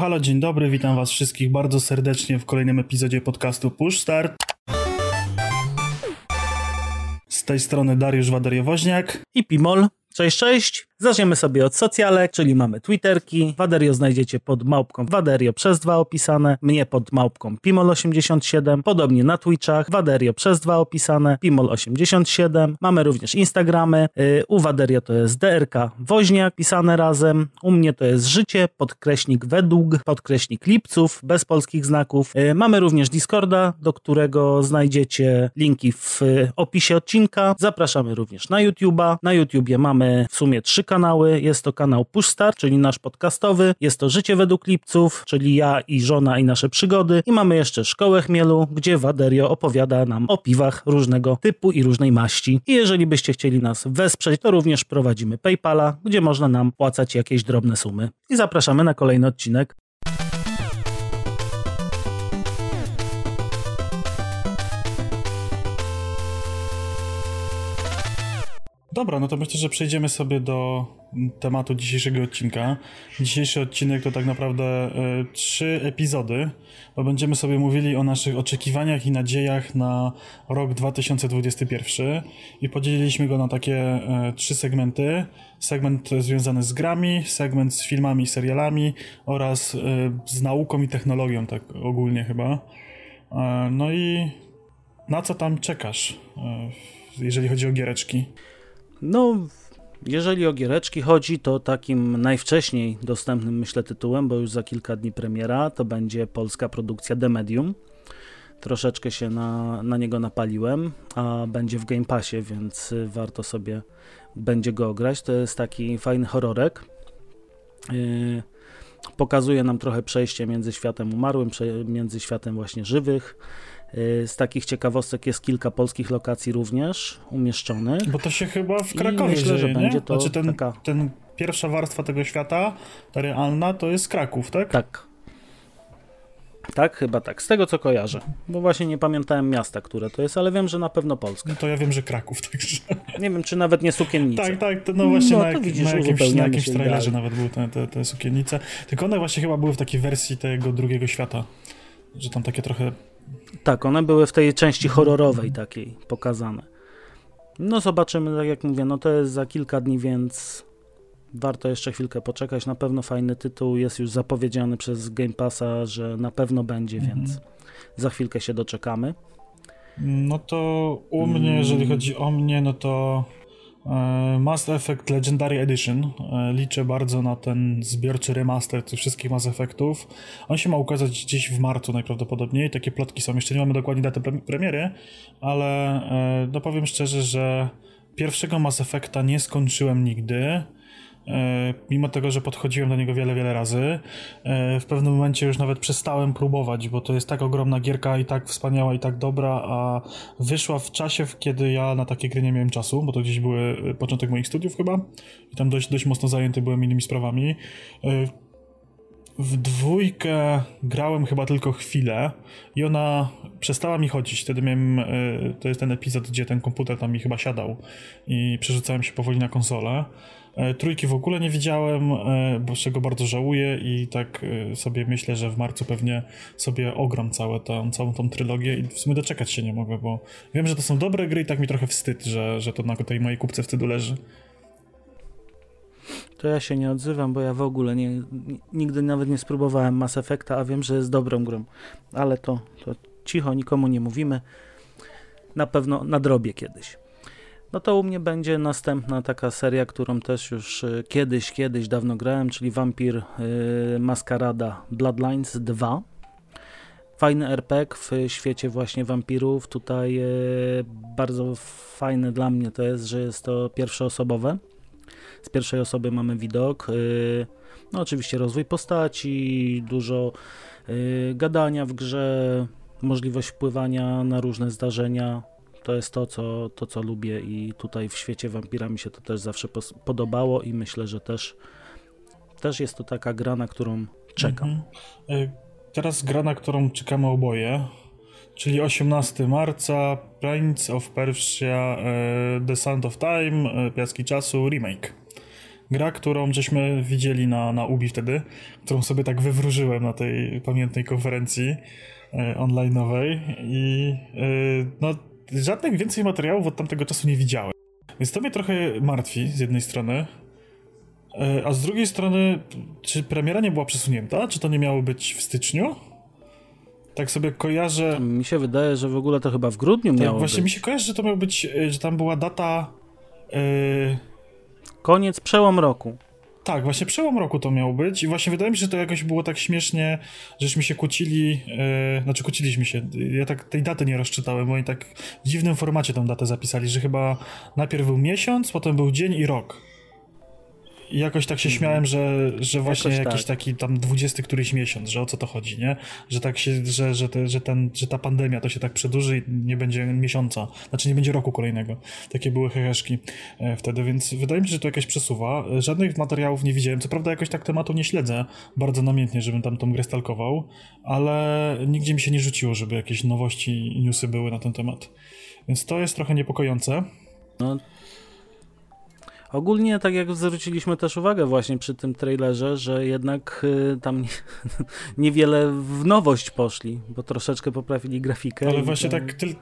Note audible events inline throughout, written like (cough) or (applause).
Halo, dzień dobry, witam was wszystkich bardzo serdecznie w kolejnym epizodzie podcastu Push Start. Z tej strony Dariusz Wadariowoźniak i Pimol. Cześć, cześć. Zaczniemy sobie od socjalek, czyli mamy Twitterki. Waderio znajdziecie pod małpką Waderio przez dwa opisane, mnie pod małpką Pimol87, podobnie na Twitchach, Waderio przez dwa opisane, Pimol87. Mamy również Instagramy, yy, u Waderio to jest DRK Woźniak, pisane razem, u mnie to jest Życie, podkreśnik według, podkreśnik lipców, bez polskich znaków. Yy, mamy również Discorda, do którego znajdziecie linki w opisie odcinka. Zapraszamy również na YouTube'a. Na YouTubie mamy w sumie trzy kanały. Jest to kanał Pushstar, czyli nasz podcastowy. Jest to Życie według Lipców, czyli ja i żona i nasze przygody. I mamy jeszcze Szkołę Chmielu, gdzie Waderio opowiada nam o piwach różnego typu i różnej maści. I jeżeli byście chcieli nas wesprzeć, to również prowadzimy PayPala, gdzie można nam płacać jakieś drobne sumy. I zapraszamy na kolejny odcinek. Dobra, no to myślę, że przejdziemy sobie do tematu dzisiejszego odcinka. Dzisiejszy odcinek to tak naprawdę y, trzy epizody, bo będziemy sobie mówili o naszych oczekiwaniach i nadziejach na rok 2021 i podzieliliśmy go na takie y, trzy segmenty. Segment związany z grami, segment z filmami i serialami oraz y, z nauką i technologią, tak ogólnie chyba. No i na co tam czekasz, jeżeli chodzi o giereczki? No, jeżeli o giereczki chodzi, to takim najwcześniej dostępnym, myślę, tytułem, bo już za kilka dni premiera, to będzie polska produkcja The Medium. Troszeczkę się na, na niego napaliłem, a będzie w Game Passie, więc warto sobie będzie go ograć. To jest taki fajny horrorek. Yy, pokazuje nam trochę przejście między światem umarłym, między światem właśnie żywych. Y, z takich ciekawostek jest kilka polskich lokacji również umieszczonych. Bo to się chyba w Krakowie myślę, dzieje, że nie? będzie to znaczy ten, taka... ten pierwsza warstwa tego świata, ta realna, to jest Kraków, tak? Tak. Tak, chyba tak. Z tego co kojarzę. Bo właśnie nie pamiętałem miasta, które to jest, ale wiem, że na pewno Polska. No to ja wiem, że Kraków, (laughs) także. Nie wiem, czy nawet nie sukiennice. Tak, tak, to no właśnie no, na, jak, widzisz, na jakimś, na jakimś trailerze nawet były te, te, te sukiennice. Tylko one właśnie chyba były w takiej wersji tego drugiego świata. Że tam takie trochę tak, one były w tej części horrorowej takiej pokazane. No zobaczymy, tak jak mówię, no to jest za kilka dni, więc warto jeszcze chwilkę poczekać. Na pewno fajny tytuł jest już zapowiedziany przez Game Passa, że na pewno będzie, mhm. więc za chwilkę się doczekamy. No to u mnie, jeżeli chodzi o mnie, no to Mass Effect Legendary Edition. E, liczę bardzo na ten zbiorczy remaster tych wszystkich Mass Effectów. On się ma ukazać gdzieś w marcu najprawdopodobniej. Takie plotki są. Jeszcze nie mamy dokładnie daty premiery, ale e, no szczerze, że pierwszego Mass Effecta nie skończyłem nigdy. E, mimo tego, że podchodziłem do niego wiele, wiele razy. E, w pewnym momencie już nawet przestałem próbować, bo to jest tak ogromna gierka i tak wspaniała i tak dobra, a wyszła w czasie, kiedy ja na takie gry nie miałem czasu, bo to gdzieś były e, początek moich studiów chyba i tam dość, dość mocno zajęty byłem innymi sprawami. W dwójkę grałem chyba tylko chwilę i ona przestała mi chodzić. Wtedy miałem, to jest ten epizod, gdzie ten komputer tam mi chyba siadał i przerzucałem się powoli na konsolę. E, trójki w ogóle nie widziałem, e, bo czego bardzo żałuję i tak e, sobie myślę, że w marcu pewnie sobie ogram całe tą, całą tą trylogię i w sumie doczekać się nie mogę, bo wiem, że to są dobre gry i tak mi trochę wstyd, że, że to na tej mojej kupce wstydu leży. To ja się nie odzywam, bo ja w ogóle nie, nigdy nawet nie spróbowałem Mass Effecta, a wiem, że jest dobrą grą. Ale to, to cicho, nikomu nie mówimy. Na pewno nadrobię kiedyś. No to u mnie będzie następna taka seria, którą też już y, kiedyś, kiedyś dawno grałem, czyli Vampir yy, Maskarada Bloodlines 2. Fajny RPG w świecie właśnie wampirów. Tutaj yy, bardzo fajne dla mnie to jest, że jest to pierwszoosobowe. Z pierwszej osoby mamy widok. Yy, no oczywiście rozwój postaci, dużo yy, gadania w grze, możliwość wpływania na różne zdarzenia to jest to co, to, co lubię i tutaj w świecie wampira mi się to też zawsze podobało i myślę, że też, też jest to taka gra, na którą czekam. Mhm. E, teraz gra, na którą czekamy oboje, czyli 18 marca, Prince of Persia, The Sound of Time, Piaski Czasu, remake. Gra, którą żeśmy widzieli na, na Ubi wtedy, którą sobie tak wywróżyłem na tej pamiętnej konferencji e, online'owej i e, no, żadnych więcej materiałów od tamtego czasu nie widziałem. Więc to mnie trochę martwi z jednej strony, e, a z drugiej strony, czy premiera nie była przesunięta? Czy to nie miało być w styczniu? Tak sobie kojarzę. Mi się wydaje, że w ogóle to chyba w grudniu tak, miało właśnie być. mi się kojarzy, że to miało być, że tam była data. Yy... Koniec, przełom roku. Tak, właśnie przełom roku to miał być i właśnie wydaje mi się, że to jakoś było tak śmiesznie, żeśmy się kłócili, yy, znaczy kłóciliśmy się, ja tak tej daty nie rozczytałem, bo oni tak w dziwnym formacie tą datę zapisali, że chyba najpierw był miesiąc, potem był dzień i rok. I jakoś tak się mm. śmiałem, że, że właśnie jakoś jakiś tak. taki tam dwudziesty któryś miesiąc, że o co to chodzi, nie? Że tak się, że, że, te, że, ten, że ta pandemia to się tak przedłuży i nie będzie miesiąca, znaczy nie będzie roku kolejnego. Takie były heheszki e, wtedy, więc wydaje mi się, że to jakaś przesuwa. Żadnych materiałów nie widziałem, co prawda jakoś tak tematu nie śledzę bardzo namiętnie, żebym tam tą grę stalkował, ale nigdzie mi się nie rzuciło, żeby jakieś nowości i newsy były na ten temat. Więc to jest trochę niepokojące. No, Ogólnie, tak jak zwróciliśmy też uwagę właśnie przy tym trailerze, że jednak y, tam nie, (laughs) niewiele w nowość poszli, bo troszeczkę poprawili grafikę. Ale właśnie tak tyl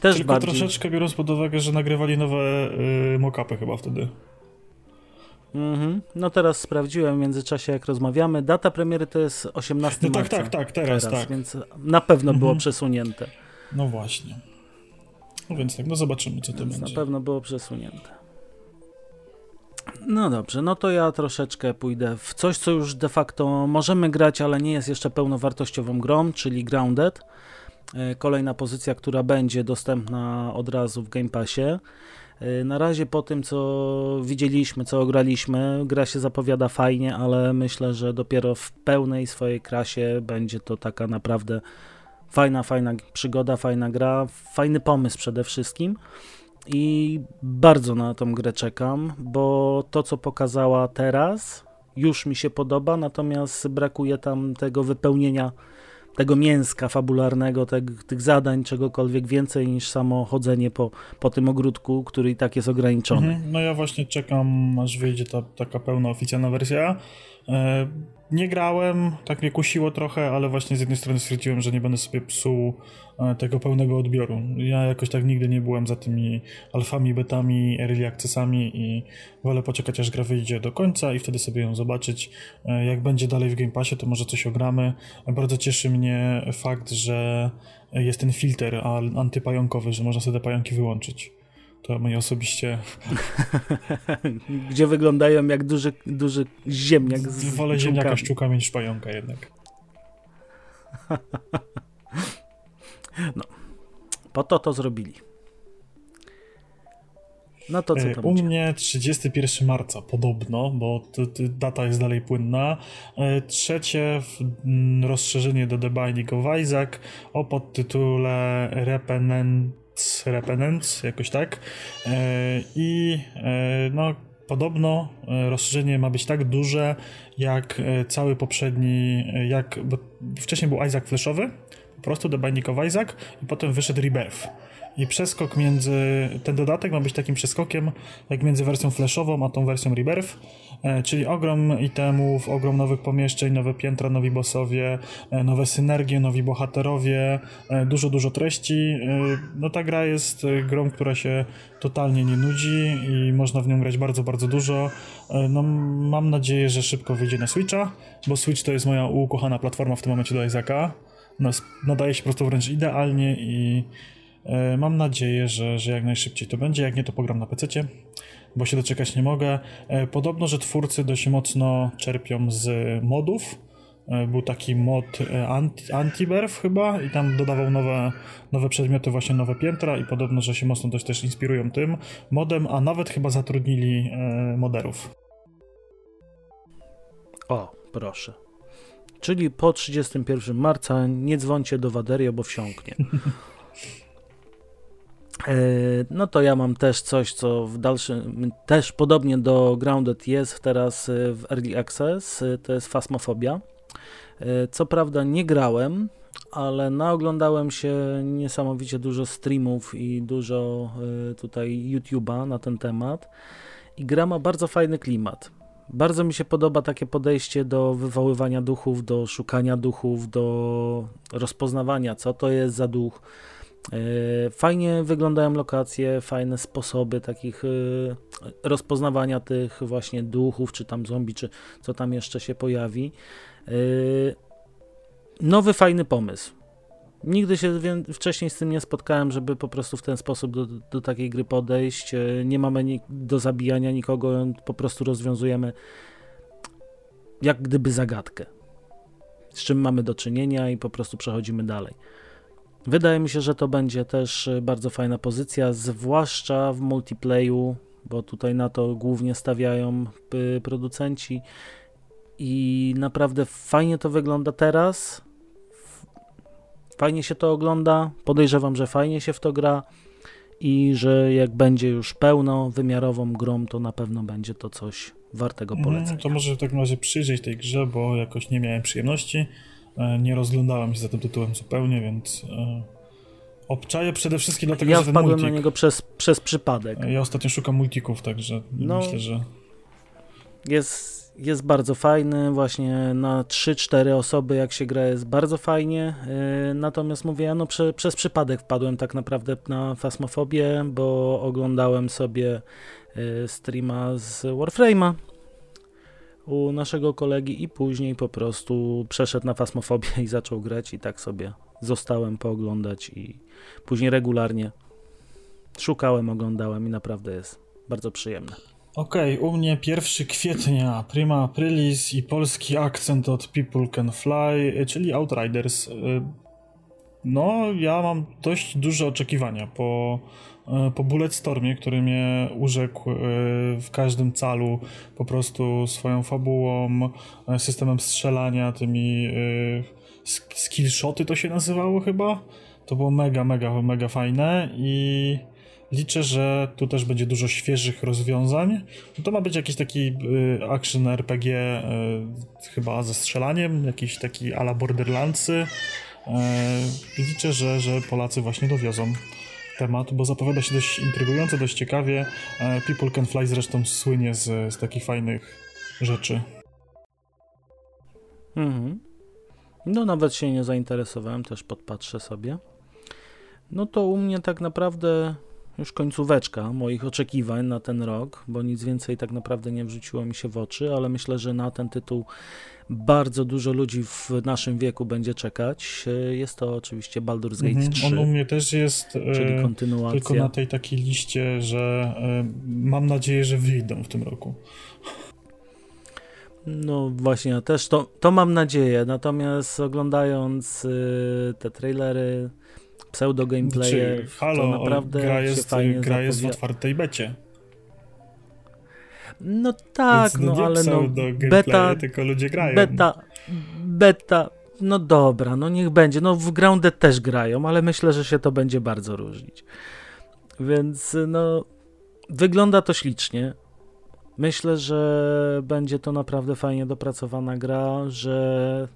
też tylko bardziej. troszeczkę biorąc pod uwagę, że nagrywali nowe y, mock-upy chyba wtedy. Mhm. No teraz sprawdziłem w międzyczasie, jak rozmawiamy. Data premiery to jest 18 no tak, tak, tak, teraz, teraz, tak. Więc na pewno było mhm. przesunięte. No właśnie. No więc tak, no zobaczymy, co to więc będzie. Na pewno było przesunięte. No dobrze, no to ja troszeczkę pójdę w coś, co już de facto możemy grać, ale nie jest jeszcze pełnowartościową grą, czyli Grounded. E, kolejna pozycja, która będzie dostępna od razu w Game Passie. E, na razie po tym, co widzieliśmy, co ograliśmy, gra się zapowiada fajnie, ale myślę, że dopiero w pełnej swojej krasie będzie to taka naprawdę fajna, fajna przygoda, fajna gra, fajny pomysł przede wszystkim i bardzo na tą grę czekam, bo to, co pokazała teraz, już mi się podoba, natomiast brakuje tam tego wypełnienia, tego mięska fabularnego, te, tych zadań, czegokolwiek więcej niż samo chodzenie po, po tym ogródku, który i tak jest ograniczony. Mhm, no ja właśnie czekam, aż wyjdzie ta taka pełna oficjalna wersja. E, nie grałem, tak mnie kusiło trochę, ale właśnie z jednej strony stwierdziłem, że nie będę sobie psuł e, tego pełnego odbioru. Ja jakoś tak nigdy nie byłem za tymi alfami, betami, early accessami i wolę poczekać aż gra wyjdzie do końca i wtedy sobie ją zobaczyć. E, jak będzie dalej w Game Passie, to może coś ogramy. Bardzo cieszy mnie fakt, że jest ten filtr antypająkowy, że można sobie te pająki wyłączyć. To mnie osobiście. Gdzie wyglądają jak duży, duży ziemniak z Wolę ziemniaka szczukami niż pająka jednak. (laughs) no. Po to to zrobili. No to co e, tam U mnie 31 marca podobno, bo data jest dalej płynna. E, trzecie rozszerzenie do The Binding of Isaac o podtytule Repenant Repenants, jakoś tak. E, I e, no, podobno e, rozszerzenie ma być tak duże, jak cały poprzedni, jak, bo wcześniej był Isaac Flashowy, po prostu The Binding of Isaac i potem wyszedł Rebirth. I przeskok między, ten dodatek ma być takim przeskokiem, jak między wersją flashową, a tą wersją Rebirth, e, czyli ogrom itemów, ogrom nowych pomieszczeń, nowe piętra, nowi bossowie, e, nowe synergie, nowi bohaterowie, e, dużo, dużo treści. No ta gra jest grą, która się totalnie nie nudzi i można w nią grać bardzo, bardzo dużo. No mam nadzieję, że szybko wyjdzie na Switcha, bo Switch to jest moja ukochana platforma w tym momencie do Isaaca. Nadaje się po prostu wręcz idealnie i mam nadzieję, że, że jak najszybciej to będzie. Jak nie, to pogram na PC, bo się doczekać nie mogę. E, podobno, że twórcy dość mocno czerpią z modów. E, był taki mod Antiberf chyba i tam dodawał nowe, nowe przedmioty, właśnie nowe piętra i podobno, że się mocno dość też inspirują tym modem, a nawet chyba zatrudnili moderów. O, proszę. Czyli po 31 marca nie dzwoncie do Waderio, bo wsiąknie. E, no to ja mam też coś, co w dalszym, też podobnie do Grounded jest teraz e, w Early Access, e, to jest Fasmofobia. Co prawda nie grałem, ale naoglądałem się niesamowicie dużo streamów i dużo tutaj YouTube'a na ten temat i gra ma bardzo fajny klimat. Bardzo mi się podoba takie podejście do wywoływania duchów, do szukania duchów, do rozpoznawania, co to jest za duch. E, fajnie wyglądają lokacje, fajne sposoby takich e, rozpoznawania tych właśnie duchów, czy tam zombie, czy co tam jeszcze się pojawi. E, nowy, fajny pomysł. Nigdy się wcześniej z tym nie spotkałem, żeby po prostu w ten sposób do, do takiej gry podejść. Nie mamy do zabijania nikogo, po prostu rozwiązujemy jak gdyby zagadkę. Z czym mamy do czynienia i po prostu przechodzimy dalej. Wydaje mi się, że to będzie też e, bardzo fajna pozycja, zwłaszcza w multiplayu, bo tutaj na to głównie stawiają e, producenci i naprawdę fajnie to wygląda teraz. Fajnie się to ogląda. Podejrzewam, że fajnie się w to gra i że jak będzie już pełnowymiarową grą, to na pewno będzie to coś wartego mhm, polecenia. to może w takim razie przyjrzeć tej grze, bo jakoś nie miałem przyjemności. E, nie rozglądałem się za tym tytułem zupełnie, więc e, obczaję przede wszystkim dlatego, ja że ten wpadłem multik. na niego przez, przez przypadek. E, ja ostatnio szukam multików, także no, myślę, że... Jest, jest bardzo fajny, właśnie na 3-4 osoby jak się gra jest bardzo fajnie, natomiast mówię, ja no prze, przez przypadek wpadłem tak naprawdę na Fasmofobię, bo oglądałem sobie streama z Warframe'a u naszego kolegi i później po prostu przeszedł na fasmofobię i zaczął grać i tak sobie zostałem pooglądać i później regularnie szukałem, oglądałem i naprawdę jest bardzo przyjemne. Okej, okay, u mnie 1 kwietnia, prima aprilis i polski akcent od People Can Fly, czyli Outriders. Y, no, ja mam dość duże oczekiwania po po Bulletstormie, który mnie urzekł e, w każdym calu po prostu swoją fabułą, e, systemem strzelania, tymi skillshoty to się nazywało chyba. To było mega, mega, mega fajne i liczę, że tu też będzie dużo świeżych rozwiązań. To ma być jakiś taki action RPG chyba ze strzelaniem, jakiś taki ala Borderlandsy. Liczę, że, że Polacy właśnie dowiozą temat, bo zapowiada się dość intrygująco, dość ciekawie. E, People Can Fly zresztą słynie z, z takich fajnych rzeczy. Mhm. No nawet się nie zainteresowałem, też podpatrzę sobie. No to u mnie tak naprawdę już końcóweczka moich oczekiwań na ten rok, bo nic więcej tak naprawdę nie wrzuciło mi się w oczy, ale myślę, że na ten tytuł bardzo dużo ludzi w naszym wieku będzie czekać. Jest to oczywiście Baldur's Gate mhm, 3. On u mnie też jest, e, czyli kontynuacja. tylko na tej takiej liście, że e, mam nadzieję, że wyjdą w tym roku. No właśnie, ja też to, to mam nadzieję, natomiast oglądając te trailery, pseudo gameplaye, znaczy, halo, to naprawdę gra jest, gra jest w otwartej becie. No tak, Więc, no, no ale no beta, tylko ludzie grają. Beta, beta, no dobra, no niech będzie. No w Grounded też grają, ale myślę, że się to będzie bardzo różnić. Więc no wygląda to ślicznie. Myślę, że będzie to naprawdę fajnie dopracowana gra, że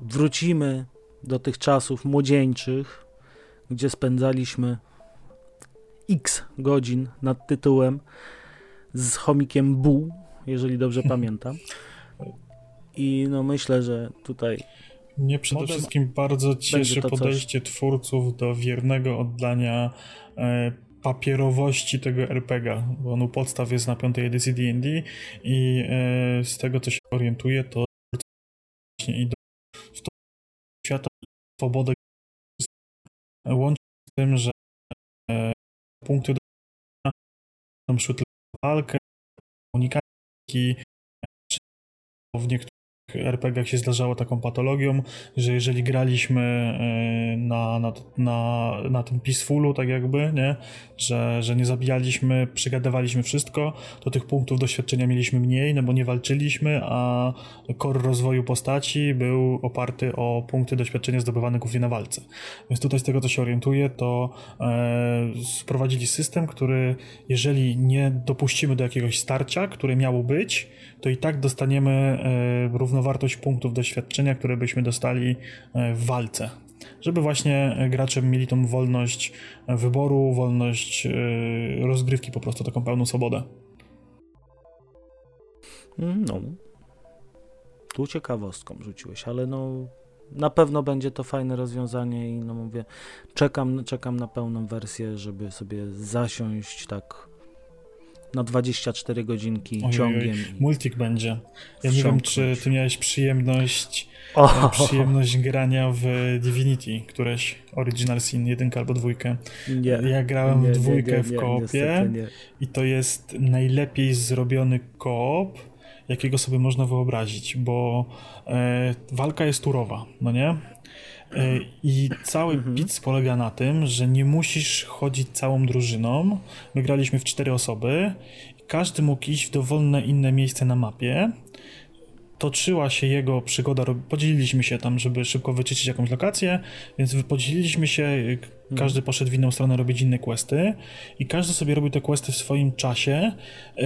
wrócimy do tych czasów młodzieńczych, gdzie spędzaliśmy x godzin nad tytułem z chomikiem Bu, jeżeli dobrze (laughs) pamiętam. I no myślę, że tutaj. Mnie przede wszystkim bardzo cieszy podejście coś. twórców do wiernego oddania e, papierowości tego RPG, bo on u podstaw jest na piątej edycji D&D i e, z tego co się orientuję, to właśnie idą w to świata swobodę łącznie z tym, że e, punkty do walkę, komunikacji. W niektórych RPG się zdarzało taką patologią, że jeżeli graliśmy e, na, na, na, na tym peacefulu, tak jakby, nie? Że, że nie zabijaliśmy, przygadywaliśmy wszystko, to tych punktów doświadczenia mieliśmy mniej, no bo nie walczyliśmy, a core rozwoju postaci był oparty o punkty doświadczenia zdobywane głównie na walce. Więc tutaj z tego, co się orientuję, to e, system, który jeżeli nie dopuścimy do jakiegoś starcia, które miało być, to i tak dostaniemy e, równowartość punktów doświadczenia, które byśmy dostali e, w walce. Żeby właśnie gracze mieli tą wolność wyboru, wolność e, rozgrywki, po prostu taką pełną swobodę. No. Tu ciekawostką rzuciłeś, ale no na pewno będzie to fajne rozwiązanie i no mówię, czekam, czekam na pełną wersję, żeby sobie zasiąść tak na 24 godzinki oj, ciągiem. Multik będzie. Ja nie wiem, czy ty miałeś przyjemność oh. przyjemność grania w Divinity, któreś Original Sin, jedynkę albo dwójkę. Nie. Ja grałem nie, dwójkę nie, nie, w koopie i to jest najlepiej zrobiony koop, jakiego sobie można wyobrazić, bo e, walka jest turowa, no nie? E, I cały mhm. bit polega na tym, że nie musisz chodzić całą drużyną. My graliśmy w cztery osoby każdy mógł iść w dowolne inne miejsce na mapie toczyła się jego przygoda, podzieliliśmy się tam, żeby szybko wyczyścić jakąś lokację, więc podzieliliśmy się, każdy poszedł w inną stronę robić inne questy i każdy sobie robił te questy w swoim czasie, y,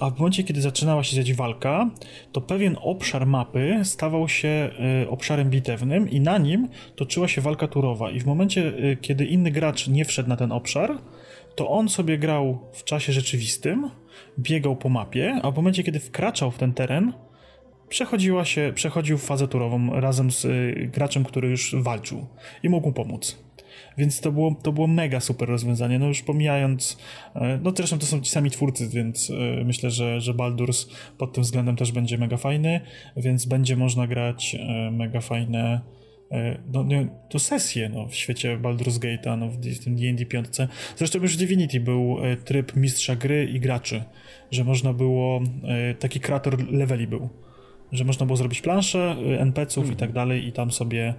a w momencie, kiedy zaczynała się dziać walka, to pewien obszar mapy stawał się y, obszarem bitewnym i na nim toczyła się walka turowa. I w momencie, y, kiedy inny gracz nie wszedł na ten obszar, to on sobie grał w czasie rzeczywistym, biegał po mapie, a w momencie, kiedy wkraczał w ten teren, przechodziła się, przechodził fazę turową razem z y, graczem, który już walczył i mógł mu pomóc. Więc to było, to było mega super rozwiązanie. No już pomijając, e, no zresztą to są ci sami twórcy, więc e, myślę, że, że Baldur's pod tym względem też będzie mega fajny, więc będzie można grać e, mega fajne no, to sesje no, w świecie Baldur's Gate'a, no, w tym D&D 5. Zresztą już w Divinity był tryb mistrza gry i graczy, że można było, taki kreator leveli był że można było zrobić planszę, y, NPC-ów i tak dalej i tam sobie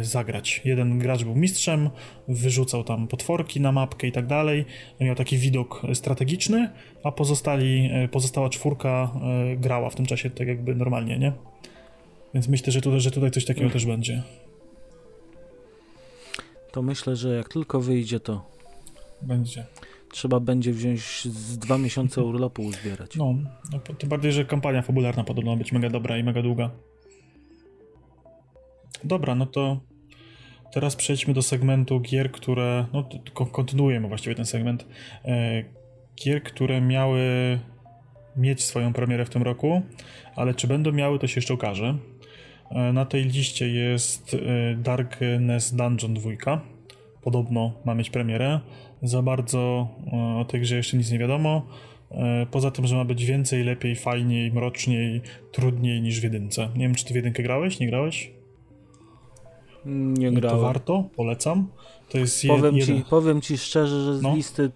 y, zagrać. Jeden gracz był mistrzem, wyrzucał tam potworki na mapkę i tak dalej, miał taki widok strategiczny, a pozostali, y, pozostała czwórka grała w tym czasie tak jakby normalnie, nie? Więc myślę, że tutaj, że tutaj coś takiego też będzie. To myślę, że jak tylko wyjdzie, to będzie trzeba będzie wziąć z dwa miesiące urlopu uzbierać. No, no tym bardziej, że kampania fabularna podobno ma być mega dobra i mega długa. Dobra, no to teraz przejdźmy do segmentu gier, które, no kontynuujemy właściwie ten segment, e, gier, które miały mieć swoją premierę w tym roku, ale czy będą miały, to się jeszcze okaże. E, na tej liście jest e, Darkness Dungeon 2. Podobno ma mieć premierę. Za bardzo e, o tej grze jeszcze nic nie wiadomo. E, poza tym, że ma być więcej, lepiej, fajniej, mroczniej, trudniej niż w jedynce. Nie wiem, czy ty w jedynkę grałeś? Nie grałeś? Nie grałem. To warto, polecam. To jest powiem, jeden... ci, powiem ci szczerze, że z no. listy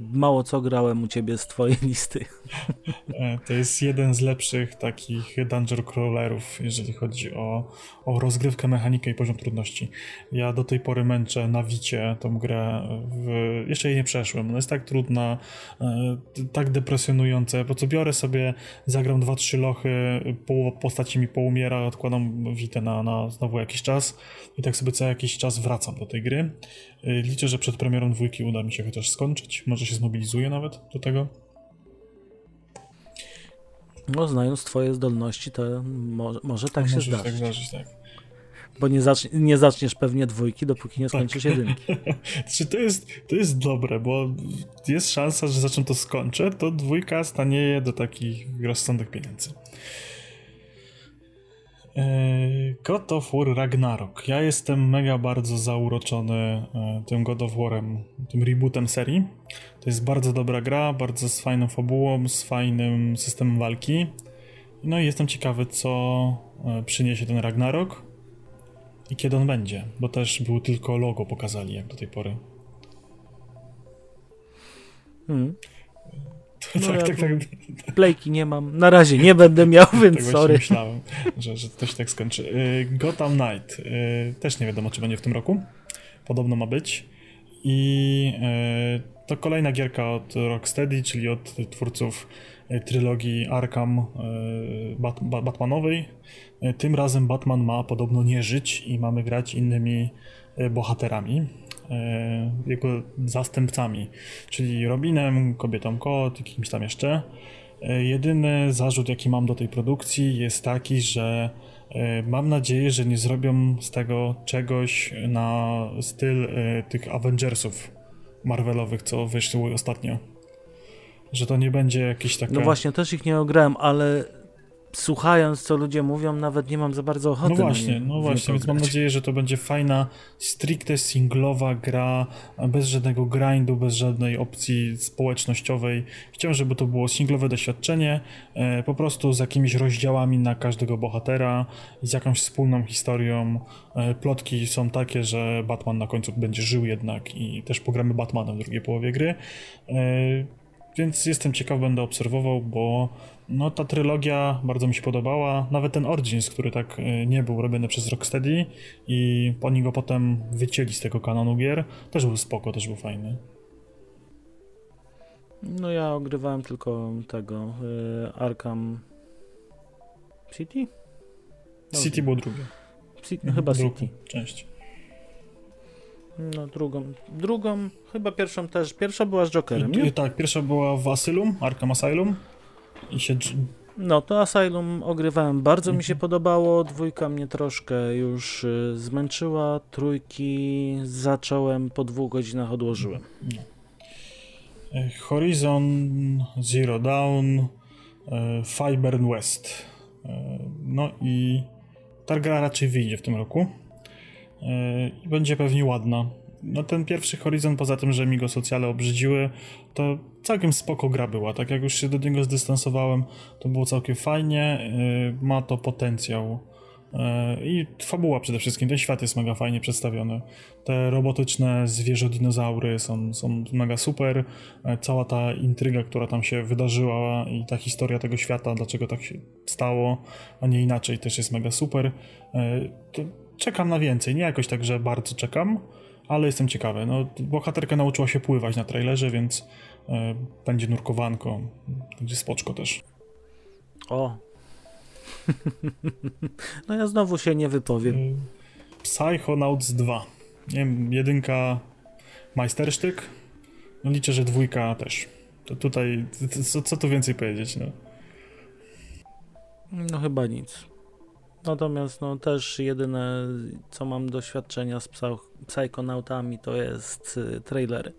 mało co grałem u ciebie z twojej (laughs) listy. E, to jest jeden z lepszych takich dungeon crawlerów, jeżeli chodzi o, o rozgrywkę, mechanikę i poziom trudności. Ja do tej pory męczę na wicie tą grę, w, jeszcze jej nie przeszłem. Ona jest tak trudna, e, tak depresjonująca. Po co biorę sobie, zagram dwa, trzy lochy, połowa postaci mi poumiera, odkładam witę na, na znowu jakiś czas i tak sobie co jakiś czas wracam do tej gry. E, liczę, że przed premierą dwójki uda mi się chociaż skończyć. Może się zmobilizuje nawet do tego. No, znając twoje zdolności, to może, może tak się może zdarzyć. tak zdarzyć, tak. Bo nie, zacznie, nie zaczniesz pewnie dwójki, dopóki nie tak. skończysz tak. jedynki. (laughs) Czy to jest, to jest dobre, bo jest szansa, że zaczną to skończę, to dwójka stanieje do takich rozsądnych pieniędzy. E, God of War Ragnarok. Ja jestem mega bardzo zauroczony e, tym God of Warem, tym rebootem serii. To jest bardzo dobra gra, bardzo z fajną fabułą, z fajnym systemem walki. No i jestem ciekawy, co e, przyniesie ten Ragnarok i kiedy on będzie, bo też był tylko logo pokazali, jak do tej pory. Hmm. No (laughs) tak, ja tak, tak. Playki nie mam. Na razie nie będę miał, (laughs) więc tak sorry. myślałem, że, że to się tak skończy. Y, Gotham Knight. Y, też nie wiadomo, czy będzie w tym roku. Podobno ma być. I y, to kolejna gierka od Rocksteady, czyli od twórców trylogii Arkham Bat Batmanowej. Tym razem Batman ma podobno nie żyć i mamy grać innymi bohaterami. E, jego zastępcami, czyli Robinem, kobietą kot i kimś tam jeszcze. E, jedyny zarzut, jaki mam do tej produkcji jest taki, że e, mam nadzieję, że nie zrobią z tego czegoś na styl tych Avengersów Marvelowych, co wyszły ostatnio. że to nie będzie jakieś takie... No właśnie, też ich nie ograłem, ale słuchając, co ludzie mówią, nawet nie mam za bardzo ochoty. No właśnie, no właśnie, więc mam nadzieję, że to będzie fajna, stricte singlowa gra, bez żadnego grindu, bez żadnej opcji społecznościowej. Chciałem, żeby to było singlowe doświadczenie, e, po prostu z jakimiś rozdziałami na każdego bohatera, z jakąś wspólną historią. E, plotki są takie, że Batman na końcu będzie żył jednak i też pogramy Batmanem w drugiej połowie gry. E, więc jestem ciekaw, będę obserwował, bo no ta trylogia bardzo mi się podobała. Nawet ten Origins, który tak y, nie był robiony przez Rocksteady i oni go potem wycięli z tego kanonu gier, też był spoko, też był fajny. No ja ogrywałem tylko tego y, Arkham City? No, City było drugie. no, chyba Drugą City. Część. No drugą, drugą, chyba pierwszą też, pierwsza była z Jokerem, nie? Tak, pierwsza była w Asylum, Arkham Asylum i się... No to Asylum ogrywałem, bardzo mhm. mi się podobało, dwójka mnie troszkę już y, zmęczyła, trójki zacząłem, po dwóch godzinach odłożyłem. No. E, Horizon, Zero Dawn, e, Fibern West. E, no i ta gra raczej wyjdzie w tym roku będzie pewnie ładna. No ten pierwszy Horizon, poza tym, że mi go socjale obrzydziły, to całkiem spoko gra była. Tak jak już się do niego zdystansowałem, to było całkiem fajnie. Y, ma to potencjał. Y, I fabuła przede wszystkim, ten świat jest mega fajnie przedstawiony. Te robotyczne zwierzę-dinozaury są, są mega super. Y, cała ta intryga, która tam się wydarzyła i ta historia tego świata, dlaczego tak się stało, a nie inaczej, też jest mega super. To czekam na więcej. Nie jakoś tak, że bardzo czekam, ale jestem ciekawy. No, bohaterka nauczyła się pływać na trailerze, więc e, będzie nurkowanko. Będzie spoczko też. O. (laughs) no ja znowu się nie wypowiem. E, Psychonauts 2. Nie wiem, jedynka majstersztyk. No liczę, że dwójka też. To tutaj, co, co tu więcej powiedzieć, no. No chyba nic. Natomiast no też jedyne, co mam doświadczenia z psychonautami, to jest y, trailery.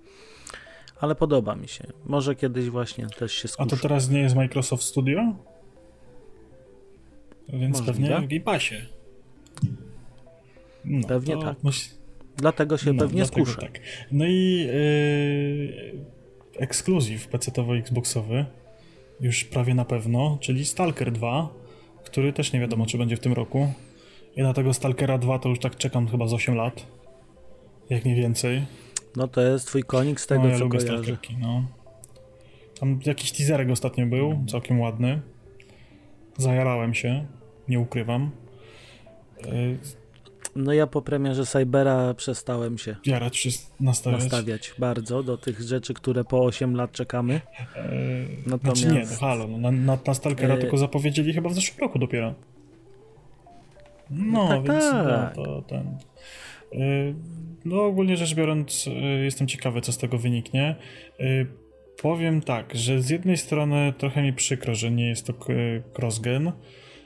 Ale podoba mi się. Może kiedyś właśnie też się skuszę. A to teraz nie jest Microsoft Studio? Więc Możliwe. pewnie w Game Passie. No, pewnie tak. Myśl... Dlatego się no, pewnie dlatego skuszę. Tak. No i yy, ekskluzyw PC-towo-Xboxowy już prawie na pewno, czyli Stalker 2 który też nie wiadomo, czy będzie w tym roku. I na tego Stalkera 2 to już tak czekam chyba z 8 lat. Jak nie więcej. No to jest twój konik z tego, no, ja co lubię kojarzy. Stalkerki, no. Tam jakiś teaserek ostatnio był, całkiem ładny. Zajarałem się, nie ukrywam. No ja po premierze Cybera przestałem się Jarać się nastawiać. nastawiać bardzo do tych rzeczy, które po 8 lat czekamy. Eee, Natomiast... Znaczy nie, no halo, no, na, na, na Stalkera eee... tylko zapowiedzieli chyba w zeszłym roku dopiero. No, no tak, więc tak. No, to ten... Eee, no ogólnie rzecz biorąc eee, jestem ciekawy, co z tego wyniknie. Eee, powiem tak, że z jednej strony trochę mi przykro, że nie jest to crossgen,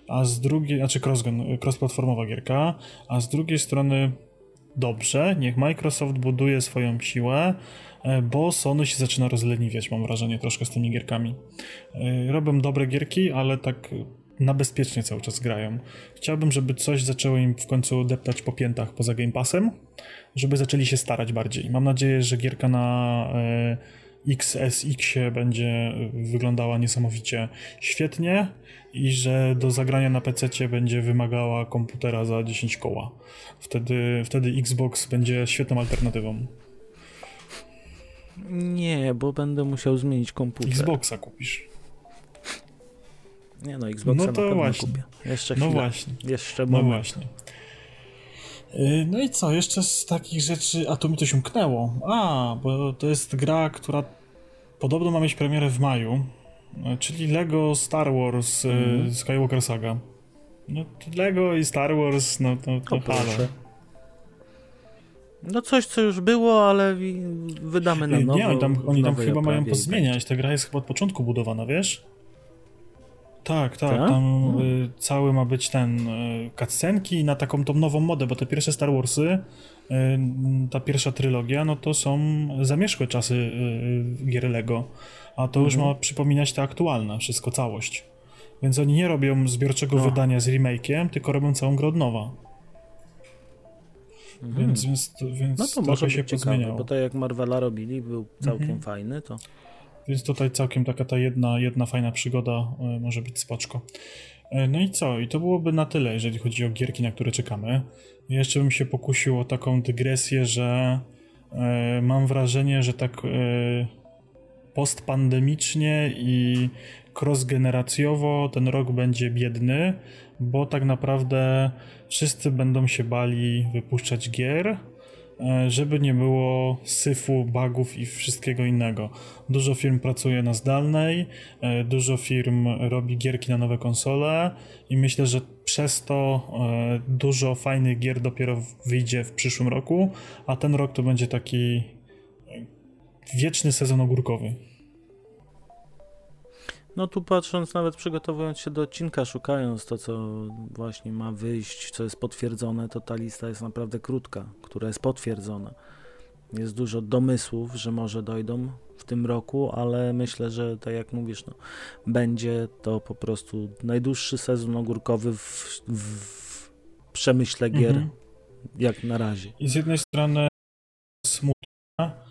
a z drugiej, znaczy cross-platformowa gierka, a z drugiej strony dobrze, niech Microsoft buduje swoją siłę, e, bo Sony się zaczyna rozleniwiać, mam wrażenie, troszkę z tymi gierkami. E, robią dobre gierki, ale tak na bezpiecznie cały czas grają. Chciałbym, żeby coś zaczęło im w końcu deptać po piętach poza Game Passem, żeby zaczęli się starać bardziej. Mam nadzieję, że gierka na e, XSX będzie wyglądała niesamowicie świetnie i że do zagrania na PC będzie wymagała komputera za 10 koła. Wtedy, wtedy Xbox będzie świetną alternatywą. Nie, bo będę musiał zmienić komputer. Xboxa kupisz. Nie no, Xboxa no to właśnie. kupię. Jeszcze no chwilę. No właśnie. Jeszcze moment. No właśnie. Y, no i co, jeszcze z takich rzeczy, a tu mi to się umknęło. A, bo to jest gra, która podobno ma mieć premierę w maju, e, czyli Lego Star Wars mm. Skywalker Saga. No, Lego i Star Wars, no to, to halo. No coś, co już było, ale wydamy na nowo. Nie, oni tam, oni tam chyba mają pozmieniać. Ta gra jest chyba od początku budowana, wiesz? Tak, tak, Ta? tam y, cały ma być ten y, cutscenki na taką tą nową modę, bo te pierwsze Star Warsy, ta pierwsza trylogia, no to są zamierzchłe czasy y, gier Lego. a to już mhm. ma przypominać te aktualne, wszystko, całość. Więc oni nie robią zbiorczego no. wydania z remake'iem, tylko robią całą grę od nowa. Mhm. Więc, więc, więc no to może się ciekawe, bo to jak Marvela robili, był całkiem mhm. fajny, to... Więc tutaj całkiem taka ta jedna, jedna fajna przygoda y, może być spoczko. Y, no i co? I to byłoby na tyle, jeżeli chodzi o gierki, na które czekamy. Jeszcze bym się pokusił o taką dygresję, że y, mam wrażenie, że tak postpandemicznie i crossgeneracjowo ten rok będzie biedny, bo tak naprawdę wszyscy będą się bali wypuszczać gier, e, żeby nie było syfu, bugów i wszystkiego innego. Dużo firm pracuje na zdalnej, e, dużo firm robi gierki na nowe konsole i myślę, że przez to e, dużo fajnych gier dopiero wyjdzie w przyszłym roku, a ten rok to będzie taki wieczny sezon ogórkowy. No tu patrząc, nawet przygotowując się do odcinka, szukając to, co właśnie ma wyjść, co jest potwierdzone, to ta lista jest naprawdę krótka, która jest potwierdzona. Jest dużo domysłów, że może dojdą w tym roku, ale myślę, że tak jak mówisz, no, będzie to po prostu najdłuższy sezon ogórkowy w, w przemyśle gier, mhm. jak na razie. I z jednej strony smutne,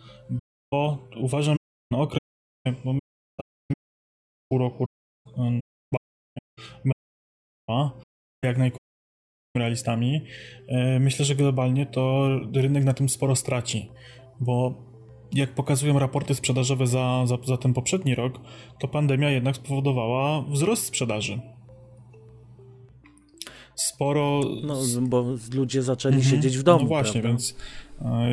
bo uważam, że okres, bo roku jak najkrócej realistami. E, myślę, że globalnie to rynek na tym sporo straci, bo jak pokazują raporty sprzedażowe za, za, za ten poprzedni rok, to pandemia jednak spowodowała wzrost sprzedaży. Sporo. No, bo ludzie zaczęli mhm. siedzieć w domu. No właśnie, prawda? więc. E,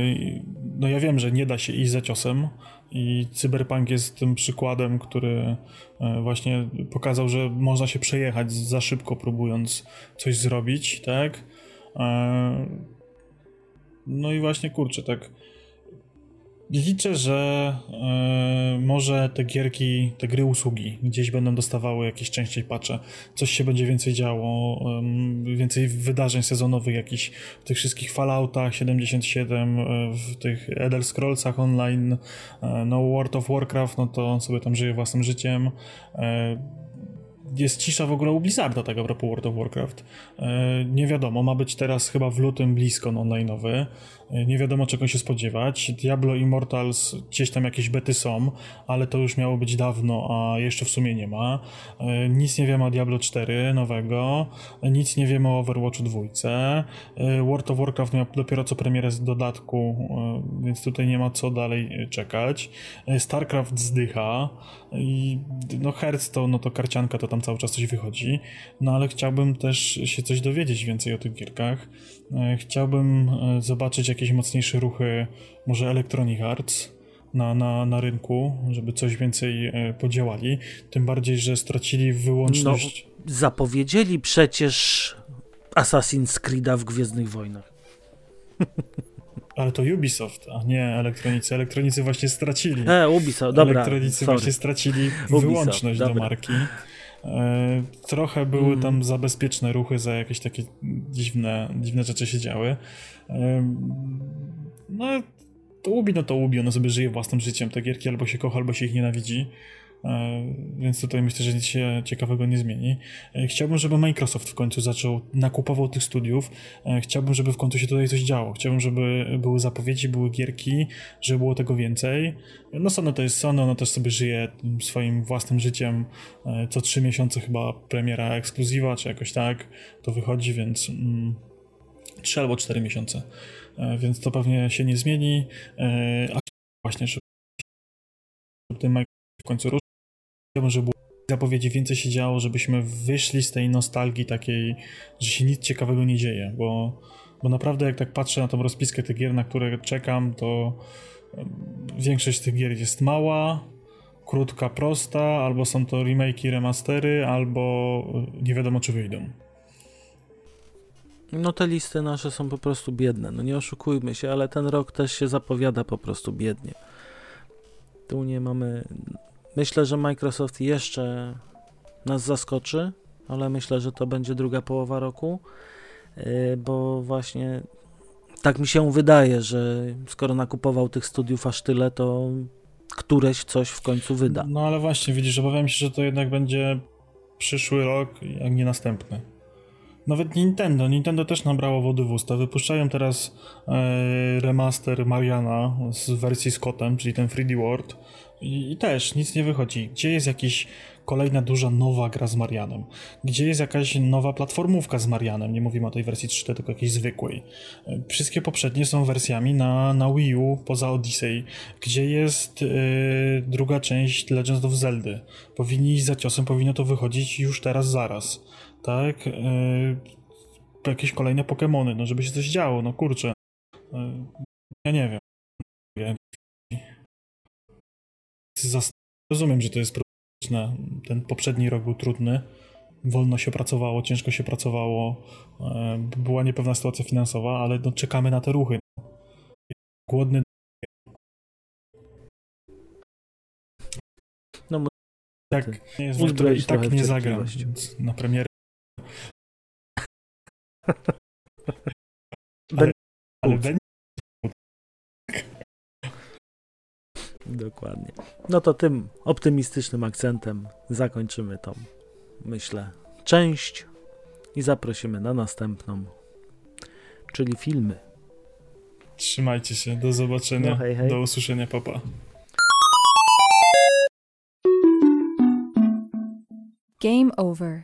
no ja wiem, że nie da się iść za ciosem, i Cyberpunk jest tym przykładem, który e, właśnie pokazał, że można się przejechać za szybko, próbując coś zrobić, tak? E, no i właśnie kurczę, tak Liczę, że e, może te gierki, te gry usługi gdzieś będą dostawały jakieś częściej patche, coś się będzie więcej działo, więcej wydarzeń sezonowych jakichś w tych wszystkich Falloutach 77, e, w tych Elder Scrollsach online, e, no World of Warcraft, no to on sobie tam żyje własnym życiem jest cisza w ogóle u Blizzarda, tak a propos World of Warcraft. E, nie wiadomo, ma być teraz chyba w lutym BlizzCon online'owy. E, nie wiadomo czego się spodziewać. Diablo Immortals gdzieś tam jakieś bety są, ale to już miało być dawno, a jeszcze w sumie nie ma. E, nic nie wiemy o Diablo 4 nowego, nic nie wiemy o Overwatchu 2. World of Warcraft miał dopiero co premierę z dodatku, więc tutaj nie ma co dalej czekać. StarCraft zdycha i no Hearthstone, no to karcianka to tam cały czas coś wychodzi, no ale chciałbym też się coś dowiedzieć więcej o tych gierkach. E, chciałbym e, zobaczyć jakieś mocniejsze ruchy, może Electronic Arts na, na, na rynku, żeby coś więcej e, podziałali. Tym bardziej, że stracili wyłączność. No, zapowiedzieli przecież Assassin's Creed'a w Gwiezdnych Wojnach. (laughs) Ale to Ubisoft, a nie elektronicy. Elektronicy właśnie stracili. E, Ubisoft, dobra. Elektronicy sorry. właśnie stracili Ubisoft, wyłączność dobra. do marki. E, trochę były mm. tam zabezpieczne ruchy za jakieś takie dziwne, dziwne rzeczy się działy. E, no, to Ubi, no to Ubi, ono sobie żyje własnym życiem. Te gierki albo się kocha, albo się ich nienawidzi. E, więc tutaj myślę, że nic się ciekawego nie zmieni. E, chciałbym, żeby Microsoft w końcu zaczął, nakupował tych studiów. E, chciałbym, żeby w końcu się tutaj coś działo. Chciałbym, żeby były zapowiedzi, były gierki, żeby było tego więcej. No Sony to jest Sony, ono też sobie żyje swoim własnym życiem. Co trzy miesiące chyba premiera ekskluzywa, czy jakoś tak to wychodzi, więc mm, trzy albo cztery miesiące. Więc to pewnie się nie zmieni. A właśnie, żeby ten Microsoft w końcu ruszył żeby zapowiedzi więcej się działo, żebyśmy wyszli z tej nostalgii takiej, że się nic ciekawego nie dzieje, bo, bo naprawdę jak tak patrzę na tą rozpiskę tych gier, na które czekam, to większość tych gier jest mała, krótka, prosta, albo są to remake'i, remastery, albo nie wiadomo czy wyjdą. No te listy nasze są po prostu biedne, no nie oszukujmy się, ale ten rok też się zapowiada po prostu biednie. Tu nie mamy Myślę, że Microsoft jeszcze nas zaskoczy, ale myślę, że to będzie druga połowa roku, y, bo właśnie tak mi się wydaje, że skoro nakupował tych studiów aż tyle, to któreś coś w końcu wyda. No ale właśnie, widzisz, obawiam się, że to jednak będzie przyszły rok, jak nie następny. Nawet Nintendo, Nintendo też nabrało wody w usta. Wypuszczają teraz e, remaster Mariana z wersji z kotem, czyli ten 3D World I, też nic nie wychodzi. Gdzie jest jakiś kolejna duża nowa gra z Marianem? Gdzie jest jakaś nowa platformówka z Marianem? Nie mówimy o tej wersji 3D, tylko jakiejś zwykłej. E, Wszystkie poprzednie są wersjami na, na Wii U poza Odyssey. Gdzie jest e, druga część Legends of Zelda? Powinni iść za ciosem, powinno to wychodzić już teraz, zaraz. Tak? E, jakieś kolejne Pokémony, no żeby się coś działo, no kurczę. E, ja nie wiem. Rozumiem, że to jest problematyczne. Ten poprzedni rok był trudny. Wolno się pracowało, ciężko się pracowało. e, Była niepewna sytuacja finansowa, ale no, czekamy na te ruchy. Głodny. No, tak, nie jest uzbroić i tak nie zagram na premierę. (laughs) Ale Ben Dokładnie. No to tym optymistycznym akcentem zakończymy tą, myślę, część i zaprosimy na następną, czyli filmy. Trzymajcie się, do zobaczenia, No, hej, hej. do usłyszenia, papa. Game over.